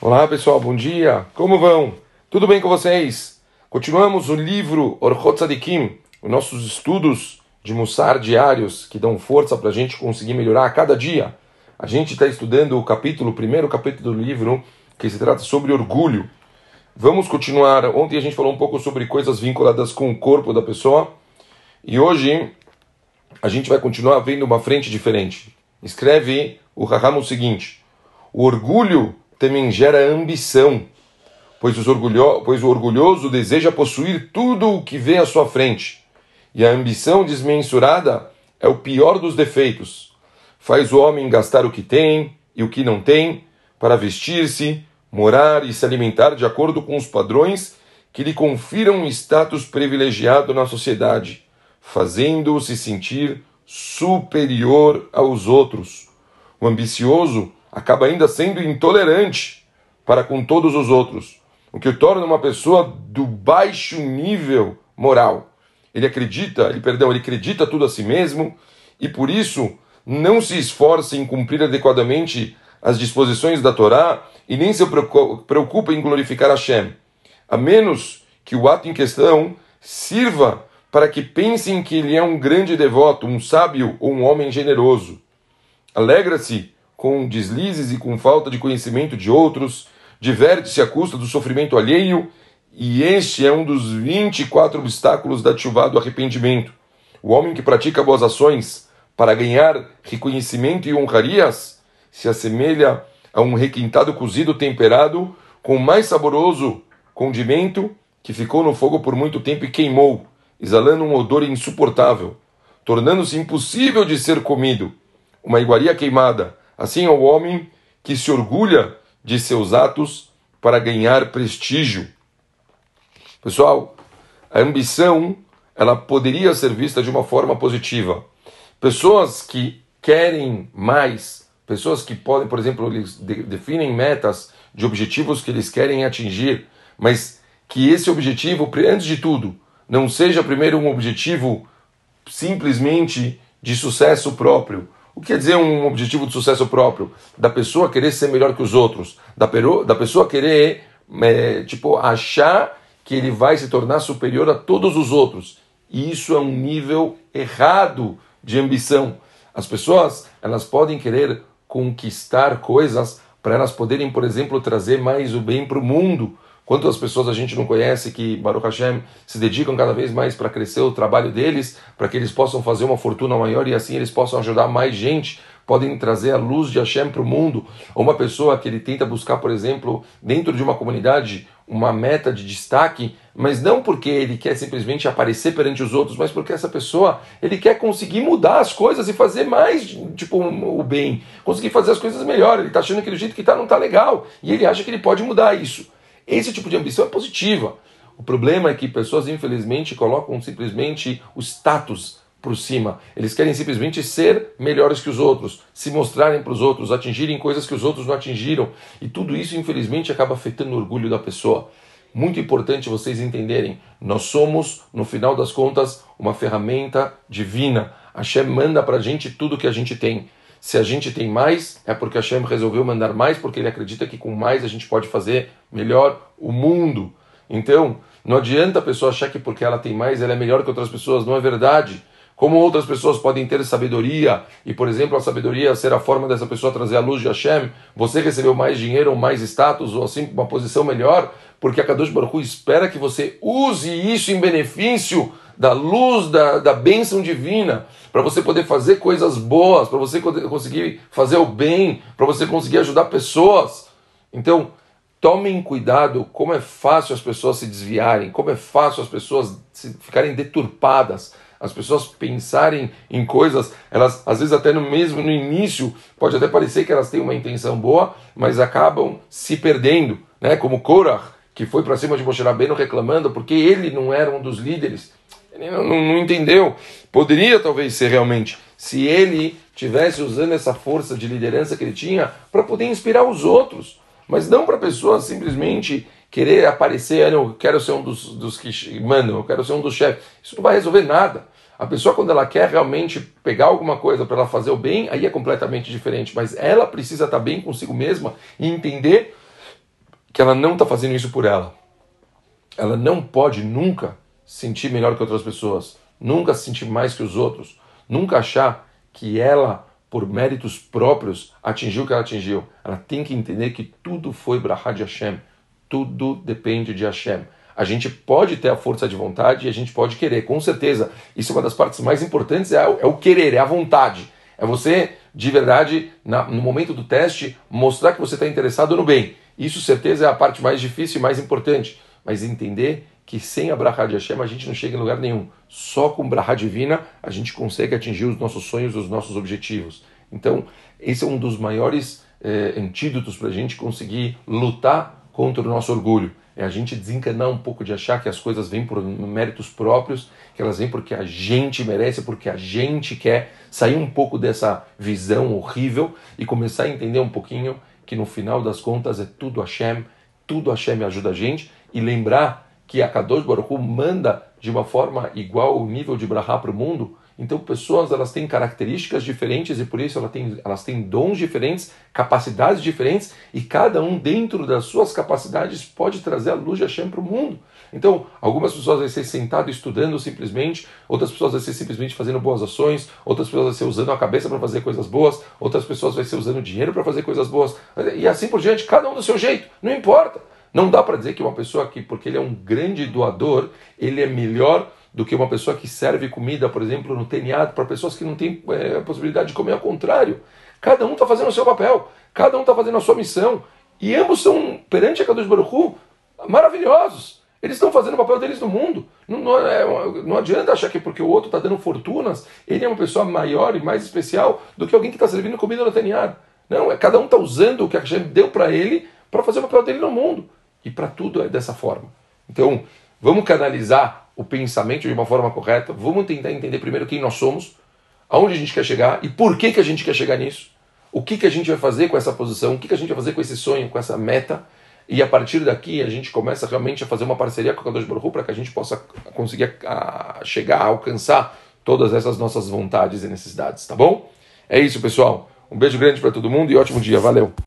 Olá pessoal, bom dia. Como vão? Tudo bem com vocês? Continuamos o livro Orchot Tzadikim, os nossos estudos de Mussar diários que dão força para a gente conseguir melhorar a cada dia. A gente está estudando o capítulo, o primeiro capítulo do livro, que se trata sobre orgulho. Vamos continuar. Ontem a gente falou um pouco sobre coisas vinculadas com o corpo da pessoa e hoje a gente vai continuar vendo uma frente diferente. Escreve o Raham o seguinte: o orgulho também gera ambição, pois, orgulho, pois o orgulhoso deseja possuir tudo o que vê à sua frente, e a ambição desmensurada é o pior dos defeitos. Faz o homem gastar o que tem e o que não tem para vestir-se, morar e se alimentar de acordo com os padrões que lhe confiram um status privilegiado na sociedade, fazendo-o se sentir superior aos outros. O ambicioso acaba ainda sendo intolerante para com todos os outros, o que o torna uma pessoa do baixo nível moral. Ele acredita, ele perdão, ele acredita tudo a si mesmo e por isso não se esforça em cumprir adequadamente as disposições da Torá e nem se preocupa em glorificar Hashem, a menos que o ato em questão sirva para que pensem que ele é um grande devoto, um sábio ou um homem generoso. Alegra-se com deslizes e com falta de conhecimento de outros, diverte-se à custa do sofrimento alheio, e este é um dos 24 obstáculos da chuva do arrependimento. O homem que pratica boas ações para ganhar reconhecimento e honrarias se assemelha a um requintado cozido temperado com o mais saboroso condimento que ficou no fogo por muito tempo e queimou, exalando um odor insuportável, tornando-se impossível de ser comido. Uma iguaria queimada, Assim é o homem que se orgulha de seus atos para ganhar prestígio. Pessoal, a ambição ela poderia ser vista de uma forma positiva. Pessoas que querem mais, pessoas que podem, por exemplo, eles definem metas de objetivos que eles querem atingir, mas que esse objetivo, antes de tudo, não seja primeiro um objetivo simplesmente de sucesso próprio, o que quer dizer um objetivo de sucesso próprio? Da pessoa querer ser melhor que os outros, da, peru, da pessoa querer, é, tipo, achar que ele vai se tornar superior a todos os outros. E isso é um nível errado de ambição. As pessoas, elas podem querer conquistar coisas para elas poderem, por exemplo, trazer mais o bem para o mundo, Quantas pessoas a gente não conhece que, Baruch Hashem, se dedicam cada vez mais para crescer o trabalho deles, para que eles possam fazer uma fortuna maior e assim eles possam ajudar mais gente, podem trazer a luz de Hashem para o mundo. Ou uma pessoa que ele tenta buscar, por exemplo, dentro de uma comunidade, uma meta de destaque, mas não porque ele quer simplesmente aparecer perante os outros, mas porque essa pessoa ele quer conseguir mudar as coisas e fazer mais tipo o bem, conseguir fazer as coisas melhor. Ele está achando que do jeito que está não está legal e ele acha que ele pode mudar isso. Esse tipo de ambição é positiva. O problema é que pessoas, infelizmente, colocam simplesmente o status por cima. Eles querem simplesmente ser melhores que os outros, se mostrarem para os outros, atingirem coisas que os outros não atingiram. E tudo isso, infelizmente, acaba afetando o orgulho da pessoa. Muito importante vocês entenderem: nós somos, no final das contas, uma ferramenta divina. A Hashem manda para a gente tudo que a gente tem. Se a gente tem mais, é porque Hashem resolveu mandar mais, porque ele acredita que com mais a gente pode fazer melhor o mundo. Então, não adianta a pessoa achar que porque ela tem mais, ela é melhor que outras pessoas. Não é verdade. Como outras pessoas podem ter sabedoria, e por exemplo, a sabedoria ser a forma dessa pessoa trazer a luz de Hashem, você recebeu mais dinheiro, ou mais status, ou assim uma posição melhor, porque a Kadosh Baruch Hu espera que você use isso em benefício da luz da, da bênção divina, para você poder fazer coisas boas, para você conseguir fazer o bem, para você conseguir ajudar pessoas. Então, tomem cuidado como é fácil as pessoas se desviarem, como é fácil as pessoas ficarem deturpadas, as pessoas pensarem em coisas, elas às vezes até no mesmo no início pode até parecer que elas têm uma intenção boa, mas acabam se perdendo, né? Como Korah, que foi para cima de Moshe Rabbeinu reclamando porque ele não era um dos líderes ele não, não, entendeu. Poderia talvez ser realmente, se ele tivesse usando essa força de liderança que ele tinha para poder inspirar os outros, mas não para a pessoa simplesmente querer aparecer, ah, eu quero ser um dos, dos que mandam, eu quero ser um dos chefes. Isso não vai resolver nada. A pessoa, quando ela quer realmente pegar alguma coisa para ela fazer o bem, aí é completamente diferente. Mas ela precisa estar bem consigo mesma e entender que ela não está fazendo isso por ela. Ela não pode nunca sentir melhor que outras pessoas, nunca se sentir mais que os outros, nunca achar que ela, por méritos próprios, atingiu o que ela atingiu. Ela tem que entender que tudo foi Brahá de Hashem, tudo depende de Hashem. A gente pode ter a força de vontade e a gente pode querer, com certeza. Isso é uma das partes mais importantes, é, é o querer, é a vontade. É você, de verdade, no momento do teste, mostrar que você está interessado no bem. Isso, certeza, é a parte mais difícil e mais importante. Mas entender que sem a Brahá de Hashem a gente não chega em lugar nenhum. Só com Brahá divina a gente consegue atingir os nossos sonhos, os nossos objetivos. Então, esse é um dos maiores é, antídotos para a gente conseguir lutar contra o nosso orgulho é a gente desencanar um pouco de achar que as coisas vêm por méritos próprios, que elas vêm porque a gente merece, porque a gente quer sair um pouco dessa visão horrível e começar a entender um pouquinho que no final das contas é tudo Hashem, tudo Hashem ajuda a gente e lembrar que a Kadosh Baruch Hu manda de uma forma igual o nível de Brahá para o mundo, então, pessoas elas têm características diferentes e por isso elas têm, elas têm dons diferentes, capacidades diferentes e cada um dentro das suas capacidades pode trazer a luz de Hashem para o mundo. Então, algumas pessoas vão ser sentado estudando simplesmente, outras pessoas vão ser simplesmente fazendo boas ações, outras pessoas vão ser usando a cabeça para fazer coisas boas, outras pessoas vão ser usando dinheiro para fazer coisas boas e assim por diante, cada um do seu jeito, não importa. Não dá para dizer que uma pessoa que, porque ele é um grande doador, ele é melhor do que uma pessoa que serve comida, por exemplo, no teniado, para pessoas que não têm é, a possibilidade de comer. Ao contrário, cada um está fazendo o seu papel, cada um está fazendo a sua missão. E ambos são, perante a Kadosh Baruch Hu, maravilhosos. Eles estão fazendo o papel deles no mundo. Não, não, é, não adianta achar que porque o outro está dando fortunas, ele é uma pessoa maior e mais especial do que alguém que está servindo comida no teniado. Não, é cada um está usando o que a Hashem deu para ele para fazer o papel dele no mundo. E para tudo é dessa forma. Então, vamos canalizar o pensamento de uma forma correta, vamos tentar entender primeiro quem nós somos, aonde a gente quer chegar e por que, que a gente quer chegar nisso, o que, que a gente vai fazer com essa posição, o que, que a gente vai fazer com esse sonho, com essa meta, e a partir daqui a gente começa realmente a fazer uma parceria com o Kadosh Baruch para que a gente possa conseguir a, a chegar a alcançar todas essas nossas vontades e necessidades, tá bom? É isso, pessoal. Um beijo grande para todo mundo e ótimo dia. Valeu!